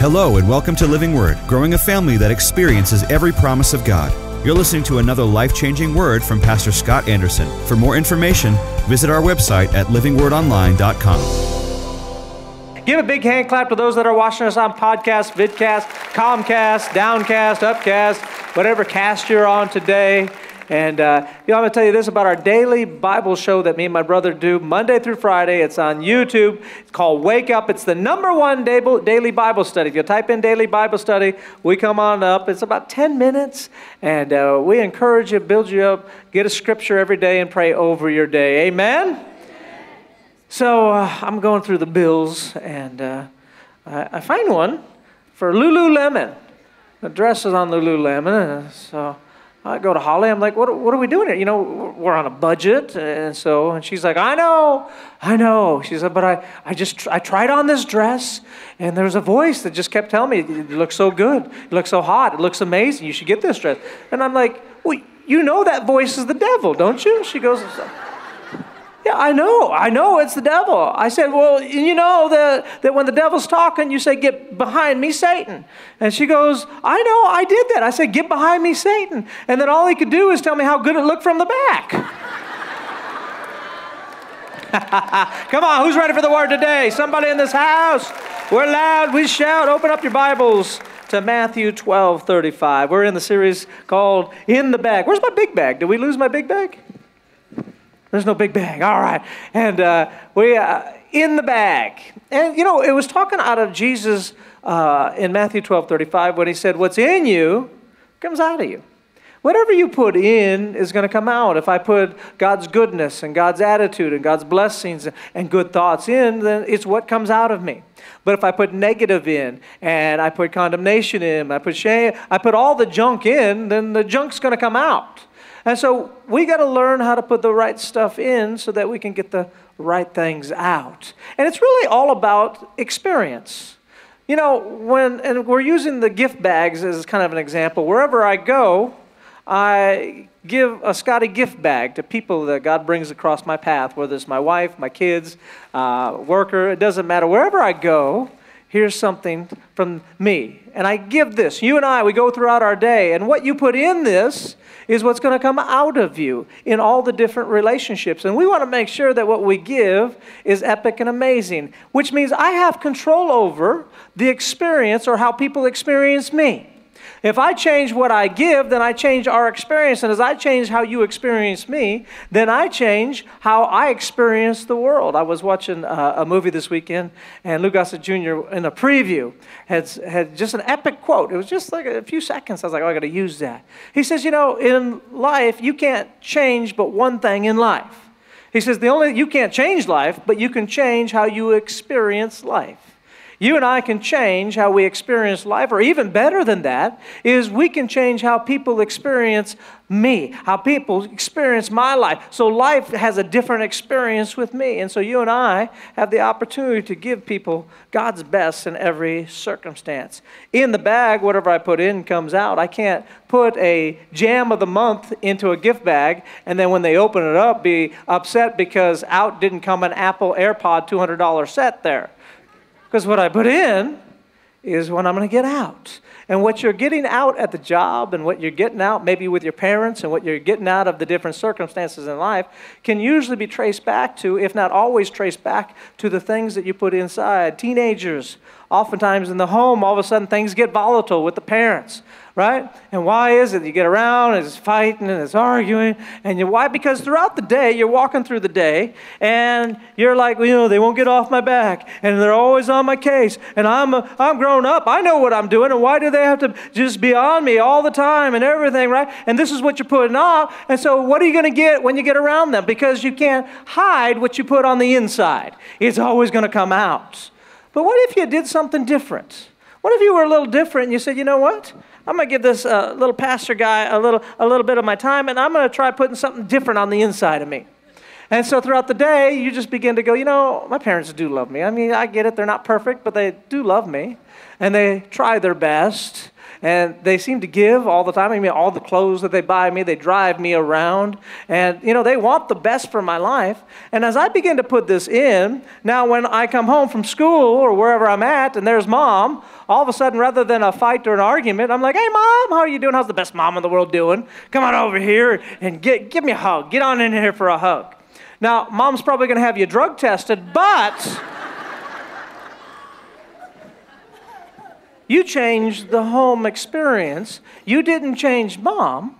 Hello, and welcome to Living Word, growing a family that experiences every promise of God. You're listening to another life changing word from Pastor Scott Anderson. For more information, visit our website at livingwordonline.com. Give a big hand clap to those that are watching us on podcast, vidcast, Comcast, Downcast, Upcast, whatever cast you're on today. And uh, you know, I'm going to tell you this about our daily Bible show that me and my brother do Monday through Friday. It's on YouTube. It's called Wake Up. It's the number one daily Bible study. If you type in daily Bible study, we come on up. It's about 10 minutes, and uh, we encourage you, build you up, get a scripture every day, and pray over your day. Amen? So uh, I'm going through the bills, and uh, I, I find one for Lululemon. The dress is on Lululemon, so I go to Holly. I'm like, what, what are we doing here? You know, we're on a budget. And so, and she's like, I know, I know. She said, but I, I just, I tried on this dress and there was a voice that just kept telling me, it looks so good. It looks so hot. It looks amazing. You should get this dress. And I'm like, well, you know that voice is the devil, don't you? She goes, yeah, I know. I know it's the devil. I said, Well, you know that, that when the devil's talking, you say, Get behind me, Satan. And she goes, I know, I did that. I said, Get behind me, Satan. And then all he could do is tell me how good it looked from the back. Come on, who's ready for the word today? Somebody in this house. We're loud, we shout. Open up your Bibles to Matthew 12 35. We're in the series called In the Bag. Where's my big bag? Did we lose my big bag? There's no big bang. All right. And uh, we, uh, in the bag. And, you know, it was talking out of Jesus uh, in Matthew 12 35 when he said, What's in you comes out of you. Whatever you put in is going to come out. If I put God's goodness and God's attitude and God's blessings and good thoughts in, then it's what comes out of me. But if I put negative in and I put condemnation in, I put shame, I put all the junk in, then the junk's going to come out. And so we got to learn how to put the right stuff in so that we can get the right things out. And it's really all about experience. You know, when, and we're using the gift bags as kind of an example. Wherever I go, I give a Scotty gift bag to people that God brings across my path, whether it's my wife, my kids, uh, worker, it doesn't matter. Wherever I go, here's something from me. And I give this. You and I, we go throughout our day, and what you put in this is what's going to come out of you in all the different relationships. And we want to make sure that what we give is epic and amazing, which means I have control over the experience or how people experience me. If I change what I give, then I change our experience. And as I change how you experience me, then I change how I experience the world. I was watching uh, a movie this weekend, and Lou Gossett Jr. in a preview had, had just an epic quote. It was just like a few seconds. I was like, oh, I got to use that. He says, You know, in life, you can't change but one thing in life. He says, the only, you can't change life, but you can change how you experience life. You and I can change how we experience life, or even better than that, is we can change how people experience me, how people experience my life. So life has a different experience with me. And so you and I have the opportunity to give people God's best in every circumstance. In the bag, whatever I put in comes out. I can't put a jam of the month into a gift bag and then when they open it up be upset because out didn't come an Apple AirPod $200 set there. Because what I put in is what I'm going to get out. And what you're getting out at the job and what you're getting out maybe with your parents and what you're getting out of the different circumstances in life can usually be traced back to, if not always traced back to the things that you put inside. Teenagers, oftentimes in the home, all of a sudden things get volatile with the parents right? And why is it? You get around and it's fighting and it's arguing. And you, why? Because throughout the day, you're walking through the day and you're like, you know, they won't get off my back and they're always on my case. And I'm, a, I'm grown up. I know what I'm doing. And why do they have to just be on me all the time and everything, right? And this is what you're putting off. And so what are you going to get when you get around them? Because you can't hide what you put on the inside. It's always going to come out. But what if you did something different? What if you were a little different and you said, you know what? I'm going to give this uh, little pastor guy a little, a little bit of my time, and I'm going to try putting something different on the inside of me. And so throughout the day, you just begin to go, you know, my parents do love me. I mean, I get it, they're not perfect, but they do love me. And they try their best and they seem to give all the time. I mean, all the clothes that they buy me, they drive me around, and you know, they want the best for my life. And as I begin to put this in, now when I come home from school or wherever I'm at, and there's mom, all of a sudden, rather than a fight or an argument, I'm like, "Hey, mom, how are you doing? How's the best mom in the world doing? Come on over here and get, give me a hug. Get on in here for a hug." Now, mom's probably going to have you drug tested, but You changed the home experience. You didn't change mom.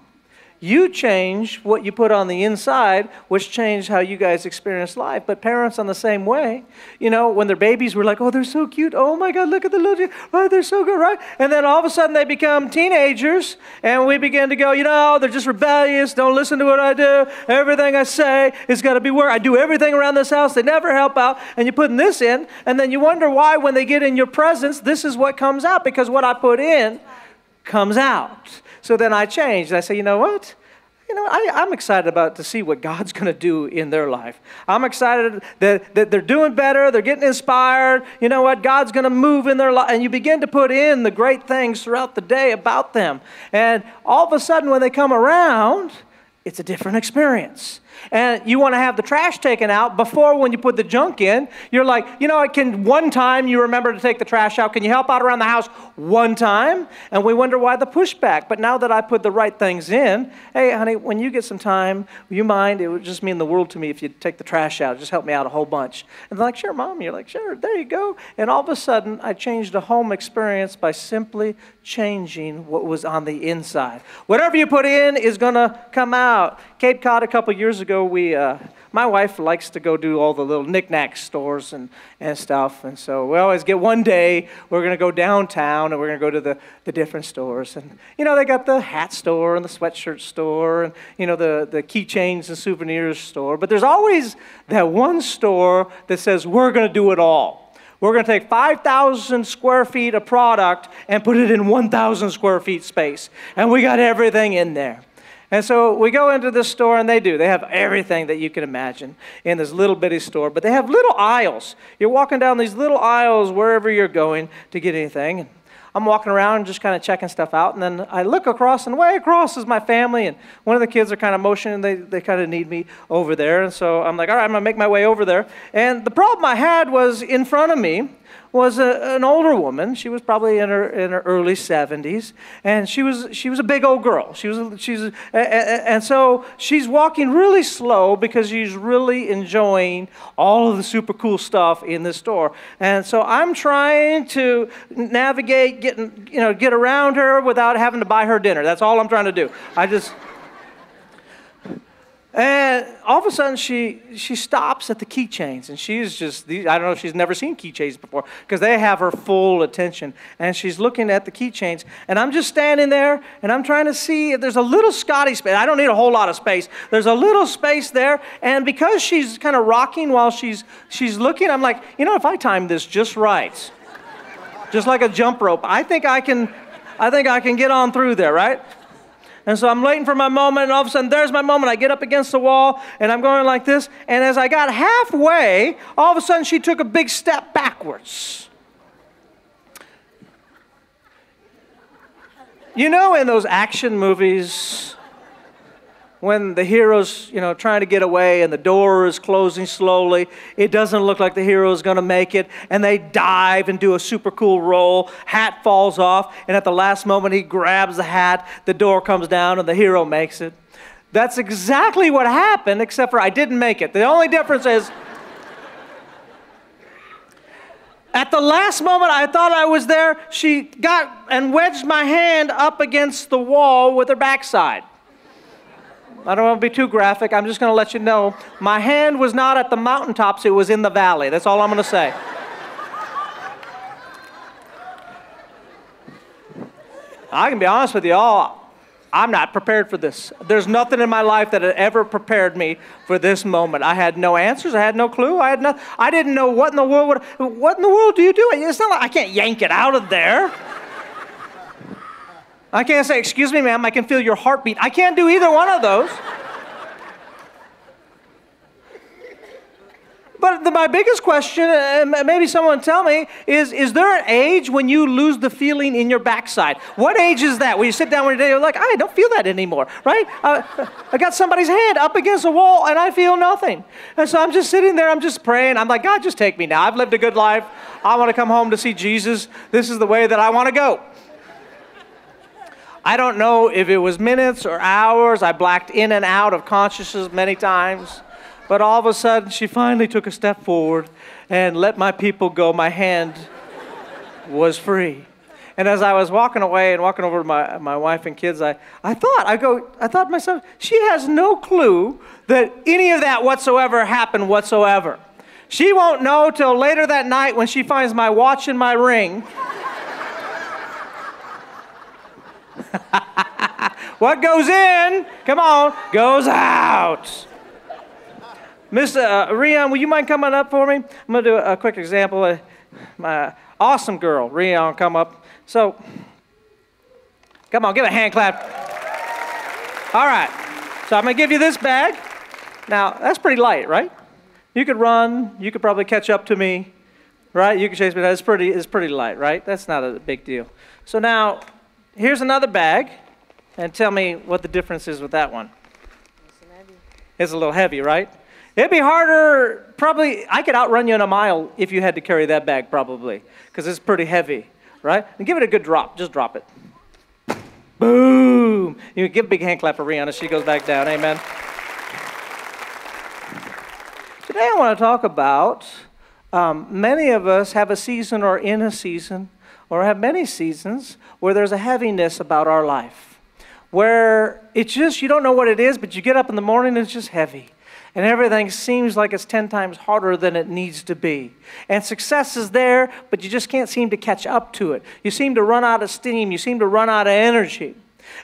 You change what you put on the inside, which changed how you guys experience life. But parents, on the same way, you know, when their babies were like, oh, they're so cute. Oh my God, look at the little, oh, they're so good, right? And then all of a sudden they become teenagers, and we begin to go, you know, they're just rebellious. Don't listen to what I do. Everything I say is got to be work. I do everything around this house. They never help out. And you're putting this in, and then you wonder why, when they get in your presence, this is what comes out because what I put in comes out. So then I changed. I say, you know what? You know, I, am excited about to see what God's going to do in their life. I'm excited that, that they're doing better, they're getting inspired. You know what? God's going to move in their life. And you begin to put in the great things throughout the day about them. And all of a sudden, when they come around, it's a different experience and you want to have the trash taken out before when you put the junk in, you're like, you know, I can one time you remember to take the trash out? Can you help out around the house one time? And we wonder why the pushback. But now that I put the right things in, hey, honey, when you get some time, you mind? It would just mean the world to me if you take the trash out. Just help me out a whole bunch. And they're like, sure, mom. You're like, sure, there you go. And all of a sudden, I changed the home experience by simply changing what was on the inside. Whatever you put in is going to come out. Cape Cod, a couple years ago, we, uh, my wife likes to go do all the little knickknack stores and, and stuff. And so we always get one day, we're going to go downtown and we're going to go to the, the different stores. And, you know, they got the hat store and the sweatshirt store and, you know, the, the keychains and souvenirs store. But there's always that one store that says, we're going to do it all. We're going to take 5,000 square feet of product and put it in 1,000 square feet space. And we got everything in there. And so we go into this store, and they do. They have everything that you can imagine in this little bitty store, but they have little aisles. You're walking down these little aisles wherever you're going to get anything. I'm walking around just kind of checking stuff out, and then I look across, and way across is my family, and one of the kids are kind of motioning, they, they kind of need me over there, and so I'm like, all right, I'm gonna make my way over there. And the problem I had was in front of me was a, an older woman. She was probably in her, in her early 70s, and she was, she was a big old girl. She was, she's, and so she's walking really slow because she's really enjoying all of the super cool stuff in the store. And so I'm trying to navigate, getting, you know, get around her without having to buy her dinner. That's all I'm trying to do. I just. And all of a sudden, she, she stops at the keychains, and she's just, I don't know, if she's never seen keychains before because they have her full attention. And she's looking at the keychains, and I'm just standing there, and I'm trying to see if there's a little Scotty space. I don't need a whole lot of space. There's a little space there, and because she's kind of rocking while she's, she's looking, I'm like, you know, if I time this just right, just like a jump rope, I think I can, I think I can get on through there, right? And so I'm waiting for my moment, and all of a sudden, there's my moment. I get up against the wall, and I'm going like this. And as I got halfway, all of a sudden, she took a big step backwards. You know, in those action movies, when the hero's, you know, trying to get away and the door is closing slowly, it doesn't look like the hero is going to make it, and they dive and do a super cool roll. Hat falls off, and at the last moment, he grabs the hat, the door comes down, and the hero makes it. That's exactly what happened, except for I didn't make it. The only difference is. At the last moment I thought I was there, she got and wedged my hand up against the wall with her backside. I don't want to be too graphic. I'm just going to let you know my hand was not at the mountaintops, it was in the valley. That's all I'm going to say. I can be honest with you all. I'm not prepared for this. There's nothing in my life that had ever prepared me for this moment. I had no answers. I had no clue. I had no, I didn't know what in the world. Would, what in the world do you do? It's not like I can't yank it out of there. I can't say, Excuse me, ma'am, I can feel your heartbeat. I can't do either one of those. But the, my biggest question, and maybe someone tell me, is is there an age when you lose the feeling in your backside? What age is that? When you sit down one day, you're like, I don't feel that anymore, right? Uh, I got somebody's hand up against a wall and I feel nothing. And so I'm just sitting there, I'm just praying. I'm like, God, just take me now. I've lived a good life. I want to come home to see Jesus. This is the way that I want to go. I don't know if it was minutes or hours. I blacked in and out of consciousness many times. But all of a sudden, she finally took a step forward and let my people go. My hand was free. And as I was walking away and walking over to my, my wife and kids, I, I thought, I go, I thought to myself, she has no clue that any of that whatsoever happened whatsoever. She won't know till later that night when she finds my watch and my ring. what goes in, come on, goes out. Miss uh, Rion, will you mind coming up for me? I'm going to do a, quick example. My awesome girl, Rion, come up. So, come on, give a hand clap. All right. So I'm going to give you this bag. Now, that's pretty light, right? You could run. You could probably catch up to me, right? You could chase me. That's pretty, it's pretty light, right? That's not a big deal. So now, here's another bag. And tell me what the difference is with that one. It's a little heavy, right? It'd be harder, probably, I could outrun you in a mile if you had to carry that bag, probably, because it's pretty heavy, right? And give it a good drop. Just drop it. Boom. You give a big hand clap for Rihanna. She goes back down. Amen. Today I want to talk about um, many of us have a season or in a season or have many seasons where there's a heaviness about our life. Where it's just, you don't know what it is, but you get up in the morning and it's just heavy and everything seems like it's 10 times harder than it needs to be. And success is there, but you just can't seem to catch up to it. You seem to run out of steam, you seem to run out of energy.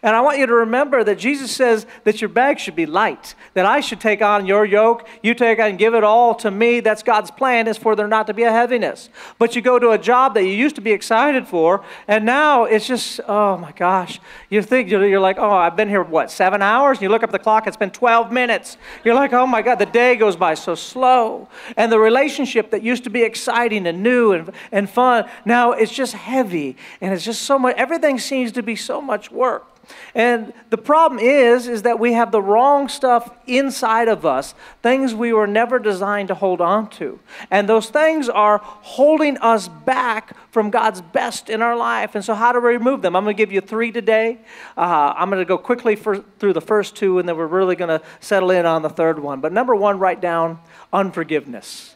And I want you to remember that Jesus says that your bag should be light, that I should take on your yoke, you take and give it all to me. That's God's plan, is for there not to be a heaviness. But you go to a job that you used to be excited for, and now it's just, oh my gosh. You think, you're like, oh, I've been here, what, seven hours? And you look up the clock, it's been 12 minutes. You're like, oh my God, the day goes by so slow. And the relationship that used to be exciting and new and, and fun, now it's just heavy. And it's just so much, everything seems to be so much work. And the problem is is that we have the wrong stuff inside of us, things we were never designed to hold on to. And those things are holding us back from God's best in our life. And so how do we remove them? I'm going to give you 3 today. Uh, I'm going to go quickly for, through the first two and then we're really going to settle in on the third one. But number 1, write down unforgiveness.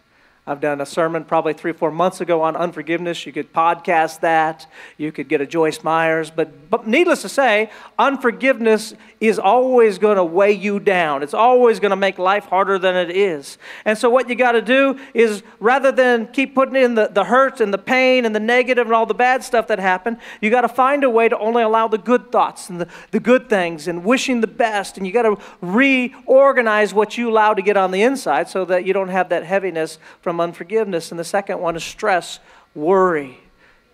I've done a sermon probably three or four months ago on unforgiveness. You could podcast that. You could get a Joyce Meyers. But, but needless to say, unforgiveness is always going to weigh you down. It's always going to make life harder than it is. And so, what you got to do is rather than keep putting in the, the hurt and the pain and the negative and all the bad stuff that happened, you got to find a way to only allow the good thoughts and the, the good things and wishing the best. And you got to reorganize what you allow to get on the inside so that you don't have that heaviness from unforgiveness. And the second one is stress, worry.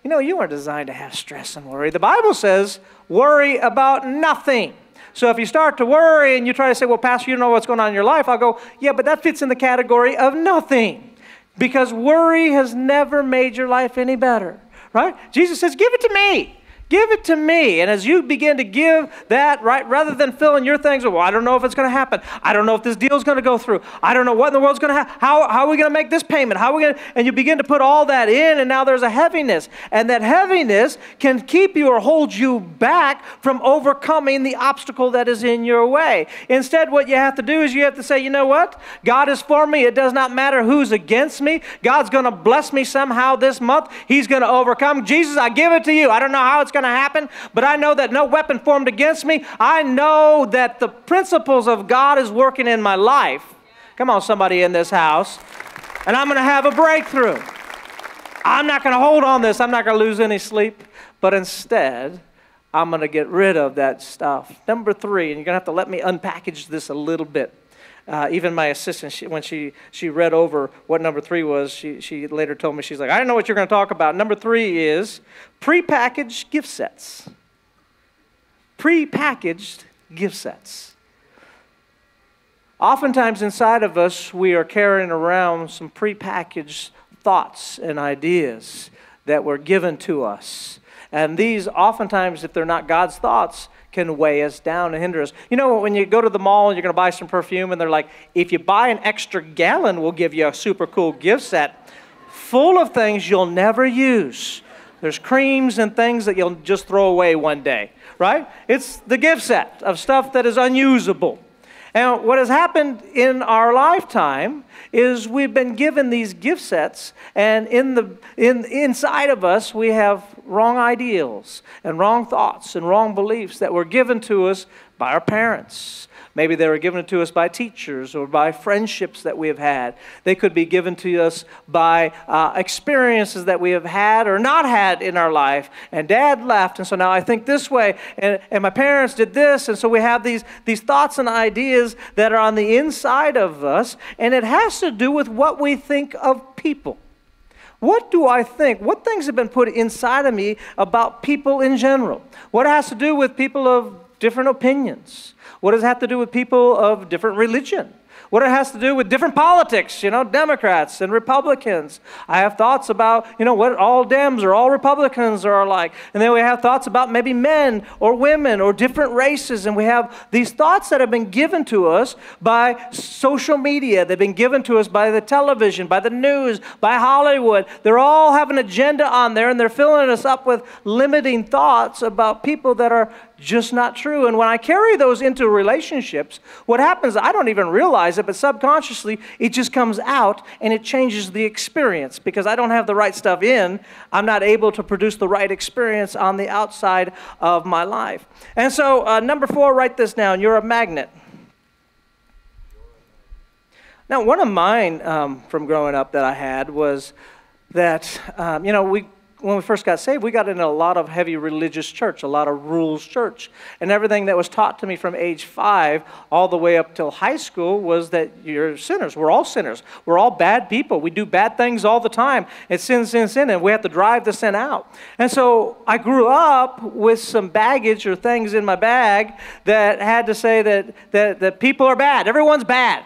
You know, you weren't designed to have stress and worry. The Bible says, worry about nothing. So if you start to worry and you try to say, well, Pastor, you don't know what's going on in your life, I'll go, yeah, but that fits in the category of nothing. Because worry has never made your life any better, right? Jesus says, give it to me. Give it to me. And as you begin to give that, right, rather than filling your things, with, well, I don't know if it's going to happen. I don't know if this deal is going to go through. I don't know what in the world's going to happen. How, how are we going to make this payment? How are we going to, and you begin to put all that in, and now there's a heaviness. And that heaviness can keep you or hold you back from overcoming the obstacle that is in your way. Instead, what you have to do is you have to say, you know what? God is for me. It does not matter who's against me. God's going to bless me somehow this month. He's going to overcome. Jesus, I give it to you. I don't know how it's going to happen, but I know that no weapon formed against me. I know that the principles of God is working in my life. Come on, somebody in this house. And I'm going to have a breakthrough. I'm not going to hold on this. I'm not going to lose any sleep. But instead, I'm going to get rid of that stuff. Number three, and you're going to have to let me unpackage this a little bit. Uh, even my assistant, she, when she, she read over what number three was, she, she later told me, she's like, I don't know what you're going to talk about. Number three is prepackaged gift sets. Prepackaged gift sets. oftentimes inside of us, we are carrying around some prepackaged thoughts and ideas that were given to us. And these, oftentimes, if they're not God's thoughts, can weigh us down and hinder us. You know, when you go to the mall and you're going to buy some perfume, and they're like, if you buy an extra gallon, we'll give you a super cool gift set full of things you'll never use. There's creams and things that you'll just throw away one day, right? It's the gift set of stuff that is unusable. And what has happened in our lifetime is we've been given these gift sets, and in the, in, inside of us, we have wrong ideals and wrong thoughts and wrong beliefs that were given to us by our parents Maybe they were given to us by teachers or by friendships that we have had. They could be given to us by uh, experiences that we have had or not had in our life. And dad left, and so now I think this way, and, and my parents did this, and so we have these, these thoughts and ideas that are on the inside of us, and it has to do with what we think of people. What do I think? What things have been put inside of me about people in general? What has to do with people of different opinions? What does it have to do with people of different religion? What it has to do with different politics, you know, Democrats and Republicans. I have thoughts about, you know, what all Dems or all Republicans are like. And then we have thoughts about maybe men or women or different races. And we have these thoughts that have been given to us by social media. They've been given to us by the television, by the news, by Hollywood. They're all have an agenda on there and they're filling us up with limiting thoughts about people that are just not true. And when I carry those into relationships, what happens, I don't even realize it, but subconsciously, it just comes out and it changes the experience because I don't have the right stuff in. I'm not able to produce the right experience on the outside of my life. And so, uh, number four, write this down you're a magnet. Now, one of mine um, from growing up that I had was that, um, you know, we when we first got saved, we got in a lot of heavy religious church, a lot of rules church. And everything that was taught to me from age five all the way up till high school was that you're sinners. We're all sinners. We're all bad people. We do bad things all the time. It's sin, sin, sin, and we have to drive the sin out. And so I grew up with some baggage or things in my bag that had to say that, that, that people are bad. Everyone's bad.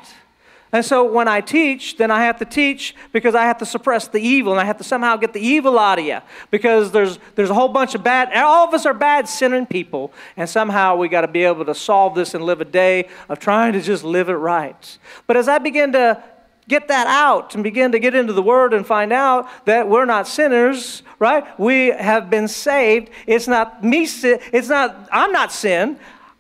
And so when I teach, then I have to teach because I have to suppress the evil and I have to somehow get the evil out of you because there's, there's a whole bunch of bad, all of us are bad sinning people. And somehow we got to be able to solve this and live a day of trying to just live it right. But as I begin to get that out and begin to get into the Word and find out that we're not sinners, right? We have been saved. It's not me, it's not, I'm not sin.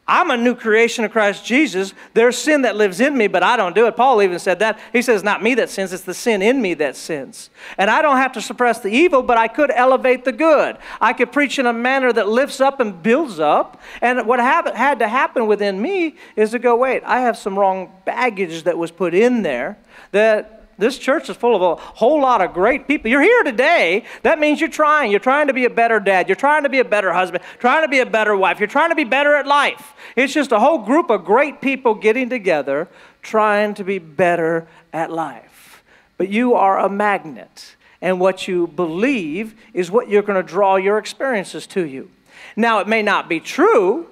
I'm a new creation of Christ Jesus. There's sin that lives in me, but I don't do it. Paul even said that. He says, Not me that sins, it's the sin in me that sins. And I don't have to suppress the evil, but I could elevate the good. I could preach in a manner that lifts up and builds up. And what had to happen within me is to go, Wait, I have some wrong baggage that was put in there that this church is full of a whole lot of great people. You're here today. That means you're trying. You're trying to be a better dad. You're trying to be a better husband. Trying to be a better wife. You're trying to be better at life. It's just a whole group of great people getting together trying to be better at life. But you are a magnet. And what you believe is what you're going to draw your experiences to you. Now, it may not be true,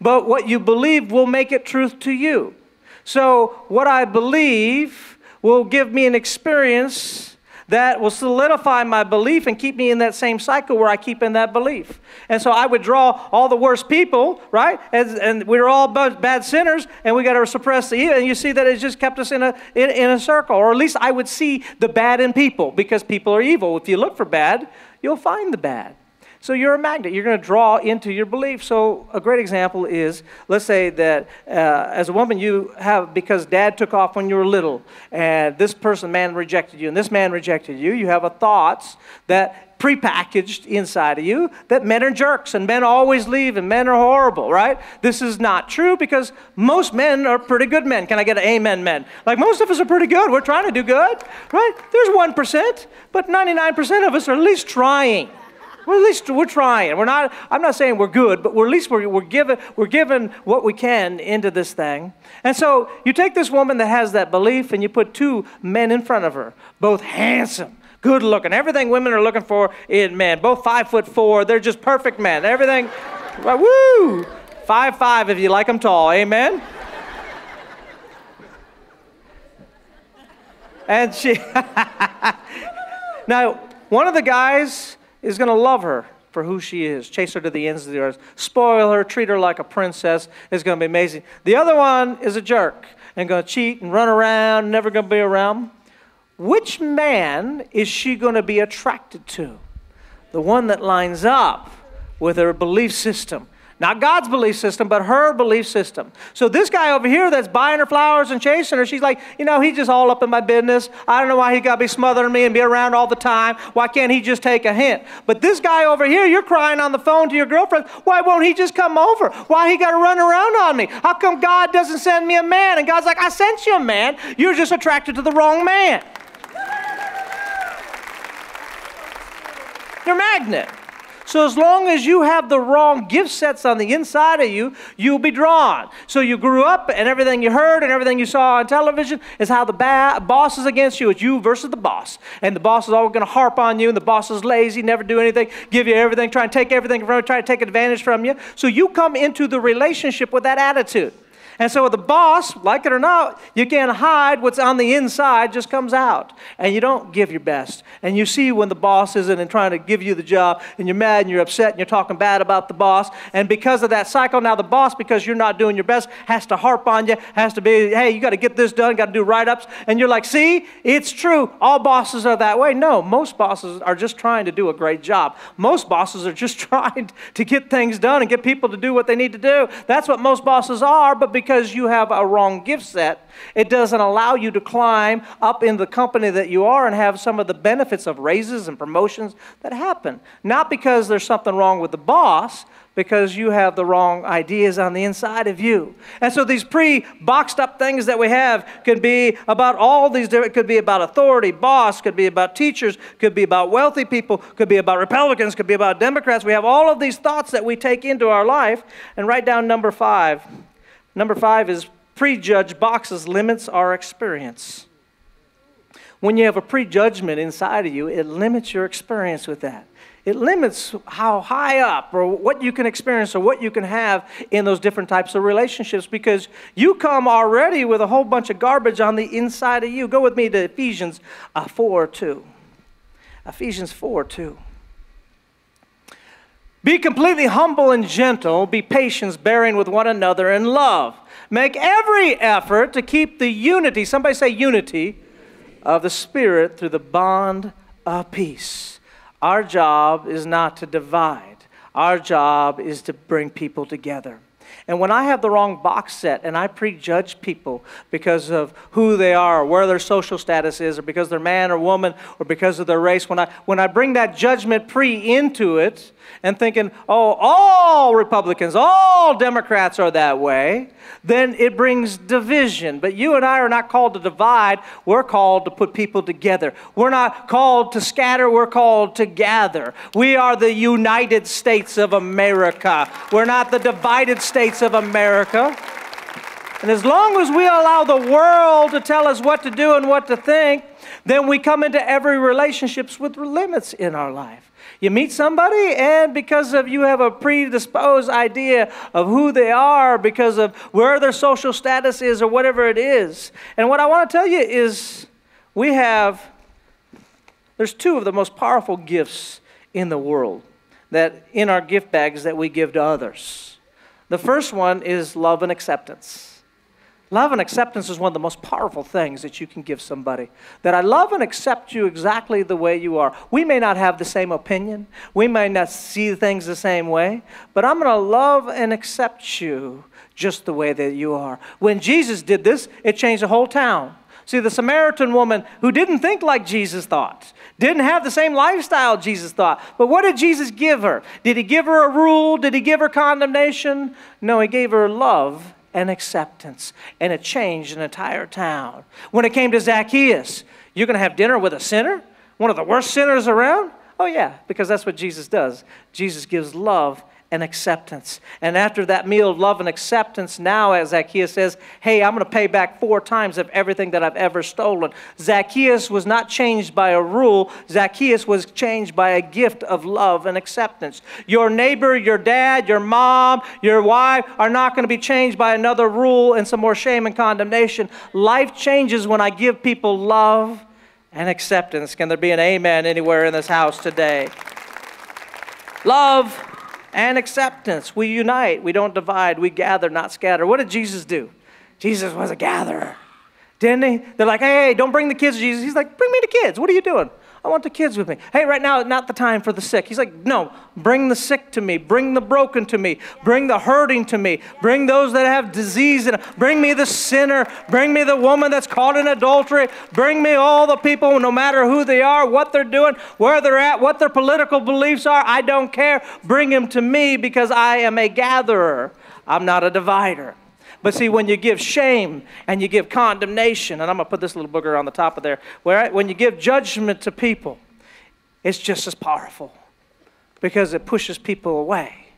but what you believe will make it truth to you. So, what I believe will give me an experience that will solidify my belief and keep me in that same cycle where I keep in that belief. And so I would draw all the worst people, right? And, and we're all bad sinners, and we got to suppress the evil. And you see that it just kept us in a, in, in a circle. Or at least I would see the bad in people because people are evil. If you look for bad, you'll find the bad. So you're a magnet. You're going to draw into your belief. So a great example is, let's say that uh, as a woman you have, because dad took off when you were little, and this person, man, rejected you, and this man rejected you, you have a thoughts that prepackaged inside of you that men are jerks and men always leave and men are horrible, right? This is not true because most men are pretty good men. Can I get an amen, men? Like most of us are pretty good. We're trying to do good, right? There's 1%, but 99% of us are at least trying. At least we're trying. We're not, I'm not saying we're good, but we're, at least we're, we're, given, we're given what we can into this thing. And so you take this woman that has that belief and you put two men in front of her, both handsome, good looking, everything women are looking for in men, both five foot four. They're just perfect men. Everything, woo! Five five if you like them tall. Amen? And she, now, one of the guys is going to love her for who she is, chase her to the ends of the earth, spoil her, treat her like a princess. It's going to be amazing. The other one is a jerk and going to cheat and run around, never going to be around. Which man is she going to be attracted to? The one that lines up with her belief system. Not God's belief system, but her belief system. So this guy over here that's buying her flowers and chasing her, she's like, you know, he's just all up in my business. I don't know why he got to be smothering me and be around all the time. Why can't he just take a hint? But this guy over here, you're crying on the phone to your girlfriend. Why won't he just come over? Why he got to run around on me? How come God doesn't send me a man? And God's like, I sent you a man. You're just attracted to the wrong man. You're magnet. So as long as you have the wrong gift sets on the inside of you, you'll be drawn. So you grew up and everything you heard and everything you saw on television is how the ba- boss is against you. It's you versus the boss. And the boss is always going to harp on you and the boss is lazy, never do anything, give you everything, try and take everything from you, try to take advantage from you. So you come into the relationship with that attitude. And so with the boss, like it or not, you can't hide what's on the inside just comes out. And you don't give your best. And you see when the boss isn't and trying to give you the job and you're mad and you're upset and you're talking bad about the boss. And because of that cycle, now the boss, because you're not doing your best, has to harp on you, has to be, hey, you got to get this done, got to do write-ups. And you're like, see, it's true. All bosses are that way. No, most bosses are just trying to do a great job. Most bosses are just trying to get things done and get people to do what they need to do. That's what most bosses are, but because because you have a wrong gift set, it doesn't allow you to climb up in the company that you are and have some of the benefits of raises and promotions that happen. Not because there's something wrong with the boss, because you have the wrong ideas on the inside of you. And so these pre boxed up things that we have could be about all these different, could be about authority, boss, could be about teachers, could be about wealthy people, could be about Republicans, could be about Democrats. We have all of these thoughts that we take into our life. And write down number five Number five is prejudge boxes limits our experience. When you have a prejudgment inside of you, it limits your experience with that. It limits how high up or what you can experience or what you can have in those different types of relationships because you come already with a whole bunch of garbage on the inside of you. Go with me to Ephesians uh, 4 2. Ephesians 4 2. Be completely humble and gentle. Be patient, bearing with one another in love. Make every effort to keep the unity, somebody say unity, of the Spirit through the bond of peace. Our job is not to divide, our job is to bring people together. And when I have the wrong box set and I prejudge people because of who they are, or where their social status is, or because they're man or woman, or because of their race, when I, when I bring that judgment pre into it and thinking, oh, all Republicans, all Democrats are that way, then it brings division. But you and I are not called to divide, we're called to put people together. We're not called to scatter, we're called to gather. We are the United States of America. We're not the divided states of America. And as long as we allow the world to tell us what to do and what to think, then we come into every relationships with limits in our life. You meet somebody, and because of you have a predisposed idea of who they are, because of where their social status is, or whatever it is. And what I want to tell you is we have, there's two of the most powerful gifts in the world that in our gift bags that we give to others. The first one is love and acceptance. Love and acceptance is one of the most powerful things that you can give somebody. That I love and accept you exactly the way you are. We may not have the same opinion, we may not see things the same way, but I'm going to love and accept you just the way that you are. When Jesus did this, it changed the whole town. See, the Samaritan woman who didn't think like Jesus thought, didn't have the same lifestyle Jesus thought. But what did Jesus give her? Did he give her a rule? Did he give her condemnation? No, he gave her love and acceptance. And it changed an entire town. When it came to Zacchaeus, you're going to have dinner with a sinner? One of the worst sinners around? Oh, yeah, because that's what Jesus does. Jesus gives love and acceptance. And after that meal of love and acceptance, now, as Zacchaeus says, hey, I'm going to pay back four times of everything that I've ever stolen. Zacchaeus was not changed by a rule, Zacchaeus was changed by a gift of love and acceptance. Your neighbor, your dad, your mom, your wife are not going to be changed by another rule and some more shame and condemnation. Life changes when I give people love and acceptance. Can there be an amen anywhere in this house today? Love and acceptance. We unite, we don't divide, we gather, not scatter. What did Jesus do? Jesus was a gatherer. Didn't he? They're like, hey, don't bring the kids, to Jesus. He's like, bring me the kids. What are you doing? I want the kids with me. Hey, right now, not the time for the sick. He's like, no, bring the sick to me. Bring the broken to me. Bring the hurting to me. Bring those that have disease. And bring me the sinner. Bring me the woman that's caught in adultery. Bring me all the people, no matter who they are, what they're doing, where they're at, what their political beliefs are. I don't care. Bring them to me because I am a gatherer. I'm not a divider. But see, when you give shame and you give condemnation, and I'm going to put this little booger on the top of there, where when you give judgment to people, it's just as powerful because it pushes people away.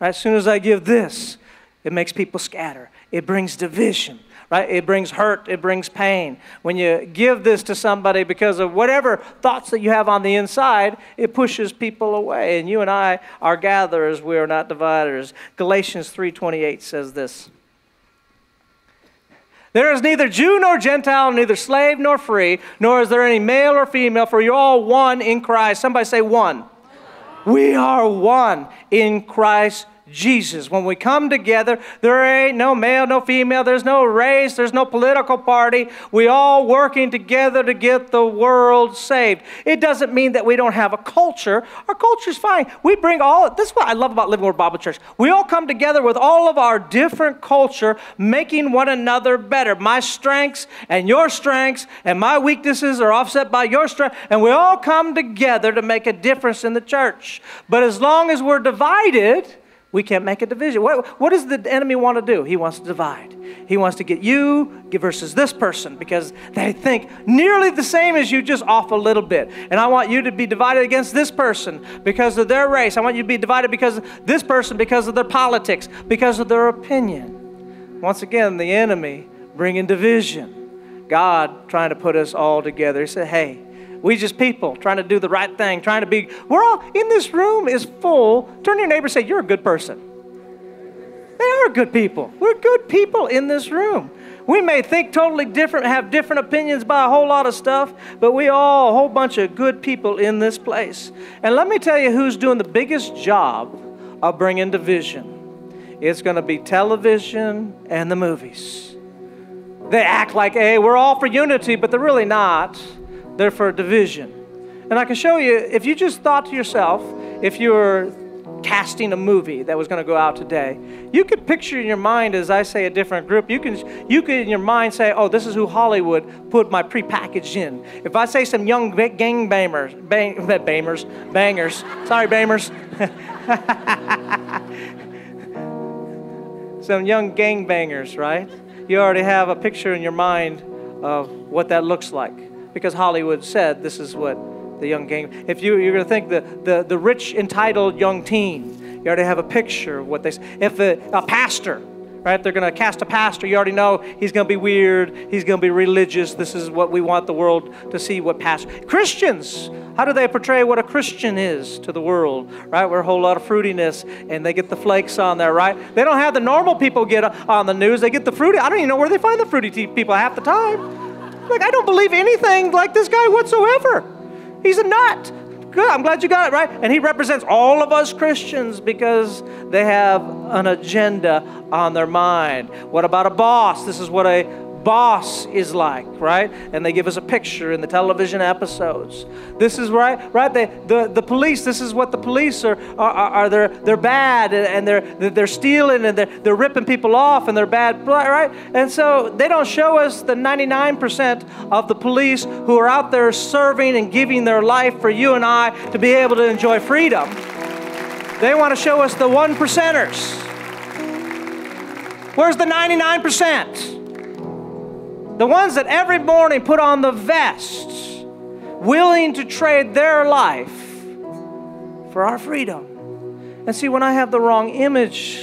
Right? As soon as I give this, it makes people scatter. It brings division, right? It brings hurt, it brings pain. When you give this to somebody because of whatever thoughts that you have on the inside, it pushes people away. And you and I are gatherers, we are not dividers. Galatians 3:28 says this. There is neither Jew nor Gentile, neither slave nor free, nor is there any male or female, for you're all one in Christ. Somebody say one. We are one in Christ Jesus. When we come together, there ain't no male, no female, there's no race, there's no political party. We all working together to get the world saved. It doesn't mean that we don't have a culture. Our culture's fine. We bring all this is what I love about Living Word Bible Church. We all come together with all of our different culture, making one another better. My strengths and your strengths and my weaknesses are offset by your strength, and we all come together to make a difference in the church. But as long as we're divided, we can't make a division. What, what does the enemy want to do? He wants to divide. He wants to get you versus this person because they think nearly the same as you, just off a little bit. And I want you to be divided against this person because of their race. I want you to be divided because of this person because of their politics, because of their opinion. Once again, the enemy bringing division. God trying to put us all together. He said, hey, we just people trying to do the right thing, trying to be. We're all in this room is full. Turn to your neighbor say, You're a good person. They are good people. We're good people in this room. We may think totally different, have different opinions about a whole lot of stuff, but we all, a whole bunch of good people in this place. And let me tell you who's doing the biggest job of bringing division. It's going to be television and the movies. They act like, hey, we're all for unity, but they're really not they're for division. And I can show you, if you just thought to yourself, if you were casting a movie that was going to go out today, you could picture in your mind, as I say, a different group. You can, you could in your mind say, oh, this is who Hollywood put my prepackaged in. If I say some young gang bangers, bang, bangers, bangers, sorry, bangers, some young gang bangers, right? You already have a picture in your mind of what that looks like because Hollywood said this is what the young game. If you, you're going to think the, the, the rich, entitled young teen, you already have a picture of what they. say. If a, a pastor, right, they're going to cast a pastor, you already know he's going to be weird, he's going to be religious. This is what we want the world to see. What pastor? Christians. How do they portray what a Christian is to the world? Right, we're a whole lot of fruitiness, and they get the flakes on there. Right, they don't have the normal people get on the news. They get the fruity. I don't even know where they find the fruity people half the time. Like, I don't believe anything like this guy whatsoever. He's a nut. Good, I'm glad you got it, right? And he represents all of us Christians because they have an agenda on their mind. What about a boss? This is what a boss is like, right? And they give us a picture in the television episodes. This is right, right? They, the, the police, this is what the police are, are, are they're, they're bad and they're, they're stealing and they're, they're ripping people off and they're bad, right? And so they don't show us the 99% of the police who are out there serving and giving their life for you and I to be able to enjoy freedom. They want to show us the one percenters. Where's the 99%? The ones that every morning put on the vests, willing to trade their life for our freedom. And see, when I have the wrong image,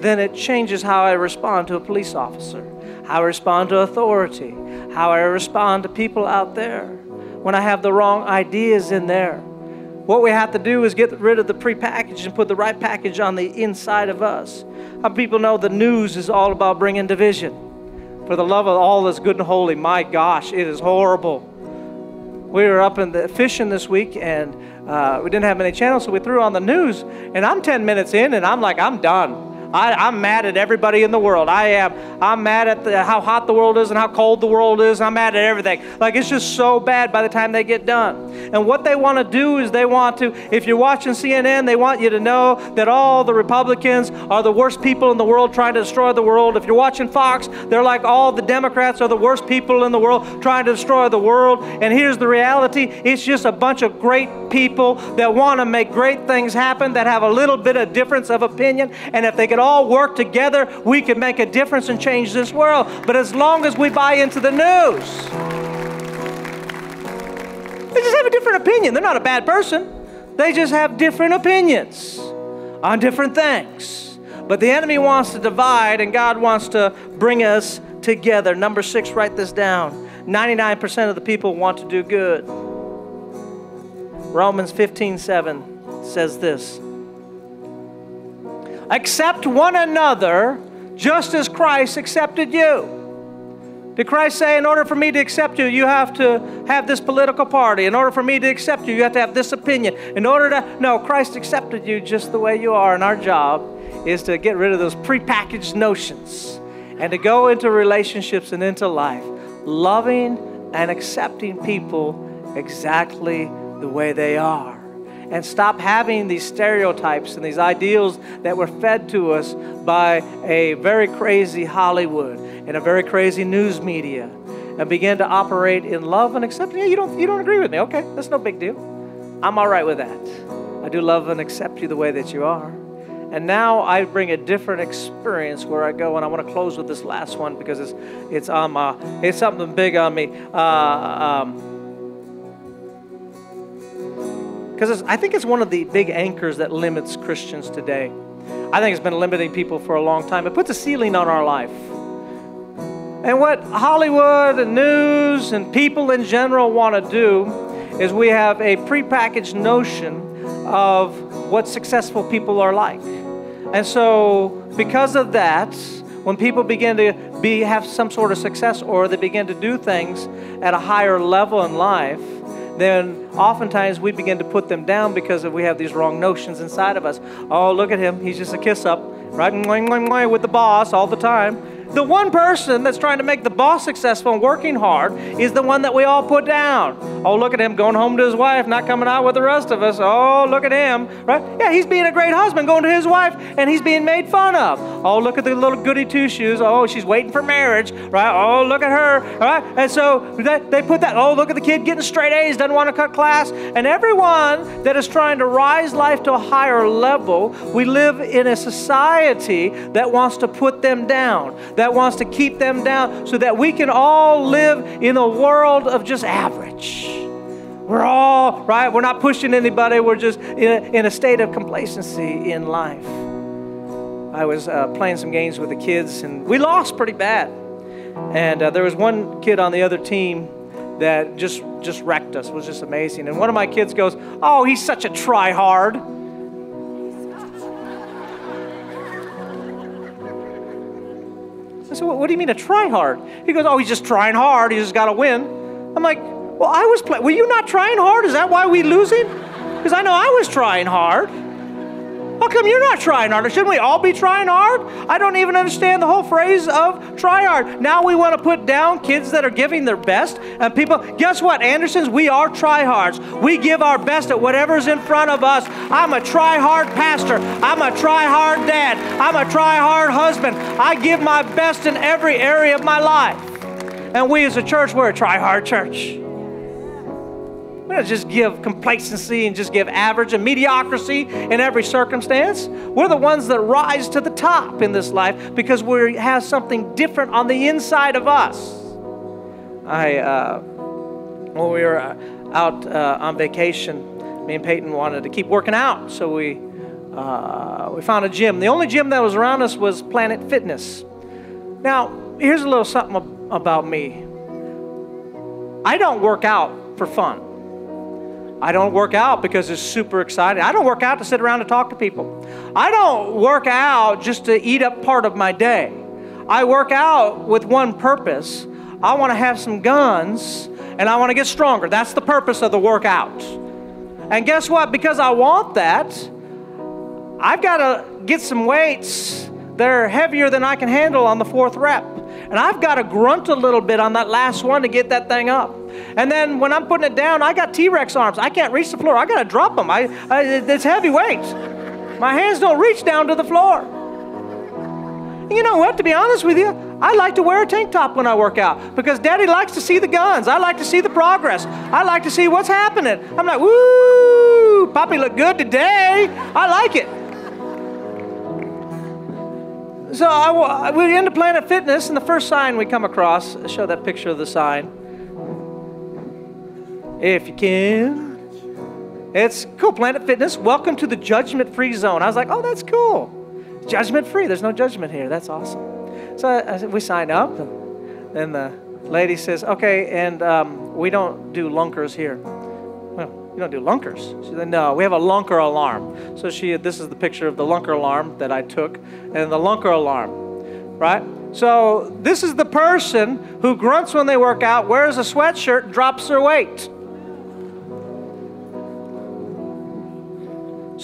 then it changes how I respond to a police officer, how I respond to authority, how I respond to people out there. When I have the wrong ideas in there, what we have to do is get rid of the prepackaged and put the right package on the inside of us. How people know the news is all about bringing division. For the love of all that's good and holy, my gosh, it is horrible. We were up in the fishing this week and uh, we didn't have many channels, so we threw on the news. And I'm 10 minutes in and I'm like, I'm done. I, am mad at everybody in the world. I am. I'm mad at the, how hot the world is and how cold the world is. I'm mad at everything. Like it's just so bad by the time they get done. And what they want to do is they want to, if you're watching CNN, they want you to know that all the Republicans are the worst people in the world trying to destroy the world. If you're watching Fox, they're like all the Democrats are the worst people in the world trying to destroy the world. And here's the reality it's just a bunch of great people that want to make great things happen that have a little bit of difference of opinion. And if they could all work together, we can make a difference and change this world. But as long as we buy into the news, they just have a different opinion. They're not a bad person, they just have different opinions on different things. But the enemy wants to divide, and God wants to bring us together. Number six, write this down 99% of the people want to do good. Romans 15 7 says this Accept one another just as Christ accepted you. Did Christ say, in order for me to accept you, you have to have this political party? In order for me to accept you, you have to have this opinion. In order to. No, Christ accepted you just the way you are, and our job is to get rid of those prepackaged notions and to go into relationships and into life, loving and accepting people exactly the way they are and stop having these stereotypes and these ideals that were fed to us by a very crazy Hollywood and a very crazy news media and begin to operate in love and acceptance. Yeah, you don't, you don't agree with me. Okay, that's no big deal. I'm all right with that. I do love and accept you the way that you are. And now I bring a different experience where I go, and I want to close with this last one because it's it's on my it's something big on me. Uh, um, because I think it's one of the big anchors that limits Christians today. I think it's been limiting people for a long time. It puts a ceiling on our life. And what Hollywood and news and people in general want to do is we have a prepackaged notion of what successful people are like. And so, because of that, when people begin to be have some sort of success or they begin to do things at a higher level in life, then oftentimes we begin to put them down because we have these wrong notions inside of us. Oh, look at him. He's just a kiss up, right? With the boss all the time. The one person that's trying to make the boss successful and working hard is the one that we all put down. Oh, look at him going home to his wife, not coming out with the rest of us. Oh, look at him, right? Yeah, he's being a great husband, going to his wife, and he's being made fun of. Oh, look at the little goody two shoes. Oh, she's waiting for marriage, right? Oh, look at her, right? And so they put that. Oh, look at the kid getting straight A's, doesn't want to cut class. And everyone that is trying to rise life to a higher level, we live in a society that wants to put them down that wants to keep them down so that we can all live in a world of just average. We're all, right? We're not pushing anybody. We're just in a, in a state of complacency in life. I was uh, playing some games with the kids, and we lost pretty bad. And uh, there was one kid on the other team that just just wrecked us. It was just amazing. And one of my kids goes, "Oh, he's such a try I said, what do you mean a try hard? He goes, oh, he's just trying hard. He just got to win. I'm like, well, I was playing. Were you not trying hard? Is that why we losing? Because I know I was trying hard. How come you're not trying hard? Shouldn't we all be trying hard? I don't even understand the whole phrase of try hard. Now we want to put down kids that are giving their best. And people, guess what, Andersons? We are tryhards. We give our best at whatever's in front of us. I'm a try hard pastor. I'm a try hard dad. I'm a try hard husband. I give my best in every area of my life. And we as a church, we're a try hard church. We don't just give complacency and just give average and mediocrity in every circumstance. We're the ones that rise to the top in this life because we have something different on the inside of us. I, uh, when we were uh, out uh, on vacation, me and Peyton wanted to keep working out, so we Uh, we found a gym. The only gym that was around us was Planet Fitness. Now, here's a little something about me I don't work out for fun. I don't work out because it's super exciting. I don't work out to sit around and talk to people. I don't work out just to eat up part of my day. I work out with one purpose. I want to have some guns and I want to get stronger. That's the purpose of the workout. And guess what? Because I want that, I've got to get some weights that are heavier than I can handle on the fourth rep. And I've got to grunt a little bit on that last one to get that thing up. And then when I'm putting it down, I got T Rex arms. I can't reach the floor. I got to drop them. I, I, it's heavy weights. My hands don't reach down to the floor. You know what? To be honest with you, I like to wear a tank top when I work out because daddy likes to see the guns. I like to see the progress. I like to see what's happening. I'm like, woo, Poppy look good today. I like it. So I, we into Planet Fitness, and the first sign we come across, show that picture of the sign. If you can. It's cool, Planet Fitness. Welcome to the judgment free zone. I was like, oh, that's cool. Judgment free. There's no judgment here. That's awesome. So I, I, we sign up, and the lady says, okay, and um, we don't do lunkers here. You don't do lunkers. She said, no, we have a lunker alarm. So she, this is the picture of the lunker alarm that I took, and the lunker alarm, right? So this is the person who grunts when they work out, wears a sweatshirt, drops their weight.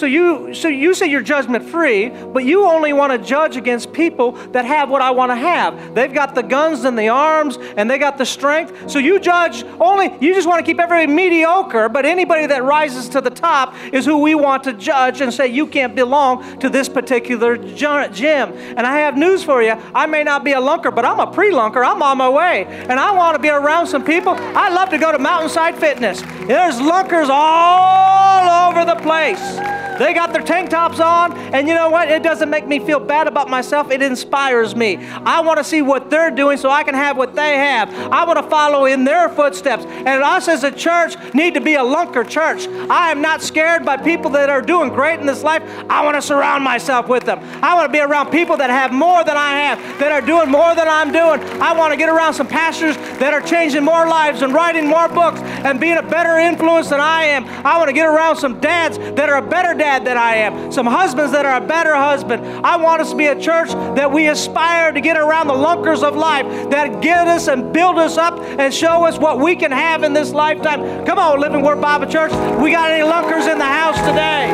So you, so you say you're judgment free, but you only want to judge against people that have what I want to have. They've got the guns and the arms and they got the strength. So you judge only, you just want to keep everybody mediocre, but anybody that rises to the top is who we want to judge and say you can't belong to this particular gym. And I have news for you. I may not be a lunker, but I'm a pre lunker. I'm on my way. And I want to be around some people. I love to go to Mountainside Fitness. There's lunkers all over the place. They got their tank tops on, and you know what? It doesn't make me feel bad about myself. It inspires me. I want to see what they're doing so I can have what they have. I want to follow in their footsteps. And us as a church need to be a lunker church. I am not scared by people that are doing great in this life. I want to surround myself with them. I want to be around people that have more than I have, that are doing more than I'm doing. I want to get around some pastors that are changing more lives and writing more books and being a better influence than I am. I want to get around some dads that are a better dad dad that I am, some husbands that are a better husband. I want us to be a church that we aspire to get around the lunkers of life, that get us and build us up and show us what we can have in this lifetime. Come on, Living Word Bible Church. We got any lunkers in the house today?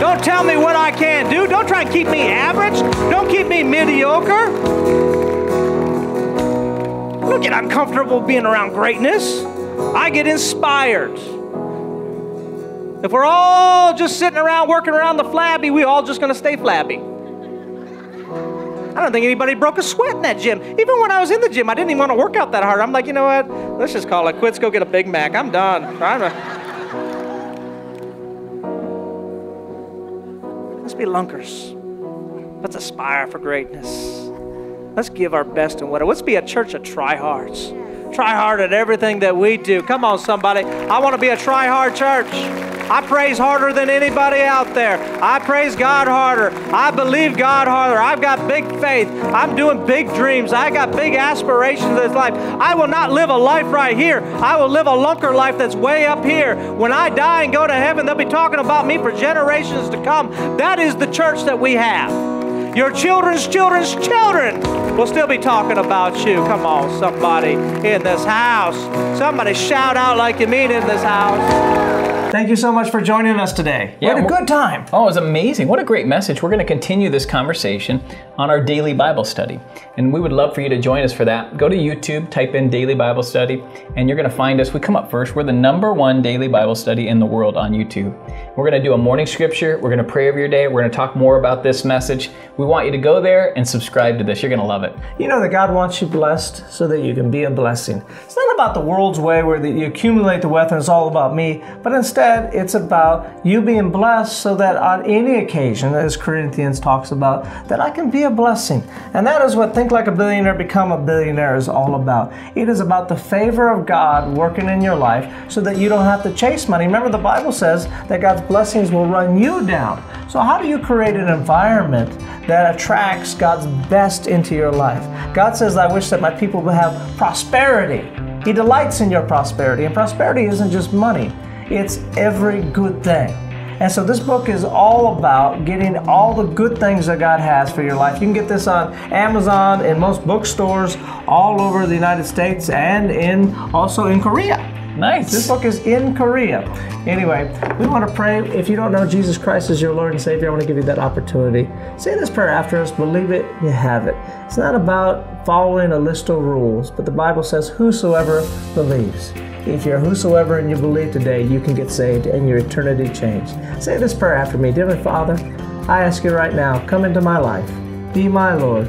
Don't tell me what I can't do. Don't try and keep me average. Don't keep me mediocre. Don't get uncomfortable being around greatness. I get inspired. If we're all just sitting around working around the flabby, we all just going to stay flabby. I don't think anybody broke a sweat in that gym. Even when I was in the gym, I didn't even want to work out that hard. I'm like, you know what? Let's just call it quits. Go get a Big Mac. I'm done. I'm a... Let's be lunkers. Let's aspire for greatness. Let's give our best and whatever. Let's be a church of tryhards. Try hard at everything that we do. Come on, somebody. I want to be a try hard church. I praise harder than anybody out there. I praise God harder. I believe God harder. I've got big faith. I'm doing big dreams. I got big aspirations in this life. I will not live a life right here. I will live a lunker life that's way up here. When I die and go to heaven, they'll be talking about me for generations to come. That is the church that we have. Your children's children's children will still be talking about you. Come on, somebody in this house. Somebody shout out like you mean in this house. Thank you so much for joining us today. Yeah, we had a good time. Oh, it was amazing. What a great message. We're going to continue this conversation on our daily Bible study. And we would love for you to join us for that. Go to YouTube, type in Daily Bible Study, and you're going to find us. We come up first. We're the number one daily Bible study in the world on YouTube. We're going to do a morning scripture. We're going to pray over your day. We're going to talk more about this message. We want you to go there and subscribe to this. You're going to love it. You know that God wants you blessed so that you can be a blessing. It's not about the world's way where you accumulate the wealth and it's all about me, but instead, instead, it's about you being blessed so that on any occasion, as Corinthians talks about, that I can be a blessing. And that is what Think Like a Billionaire, Become a Billionaire is all about. It is about the favor of God working in your life so that you don't have to chase money. Remember, the Bible says that God's blessings will run you down. So, how do you create an environment that attracts God's best into your life? God says, I wish that my people would have prosperity. He delights in your prosperity, and prosperity isn't just money, it's every good thing. And so this book is all about getting all the good things that God has for your life. You can get this on Amazon in most bookstores all over the United States and in also in Korea. Nice. This book is in Korea. Anyway, we want to pray. If you don't know Jesus Christ as your Lord and Savior, I want to give you that opportunity. Say this prayer after us. Believe it, you have it. It's not about following a list of rules, but the Bible says, Whosoever believes. If you're whosoever and you believe today, you can get saved and your eternity changed. Say this prayer after me. Dear Father, I ask you right now, come into my life. Be my Lord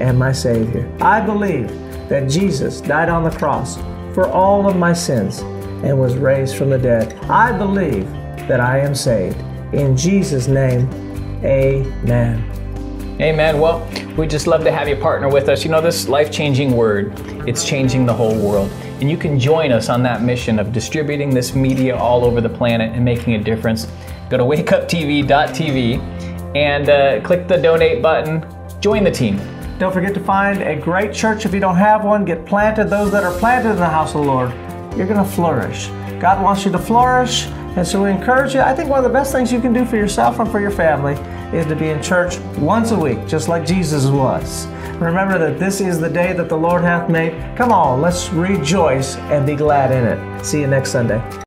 and my Savior. I believe that Jesus died on the cross for all of my sins and was raised from the dead. I believe that I am saved. In Jesus' name, amen. Amen. Well, we'd just love to have you partner with us. You know, this life changing word, it's changing the whole world. And you can join us on that mission of distributing this media all over the planet and making a difference. Go to wakeuptv.tv and uh, click the donate button. Join the team. Don't forget to find a great church if you don't have one. Get planted. Those that are planted in the house of the Lord, you're going to flourish. God wants you to flourish. And so we encourage you. I think one of the best things you can do for yourself and for your family is to be in church once a week, just like Jesus was. Remember that this is the day that the Lord hath made. Come on, let's rejoice and be glad in it. See you next Sunday.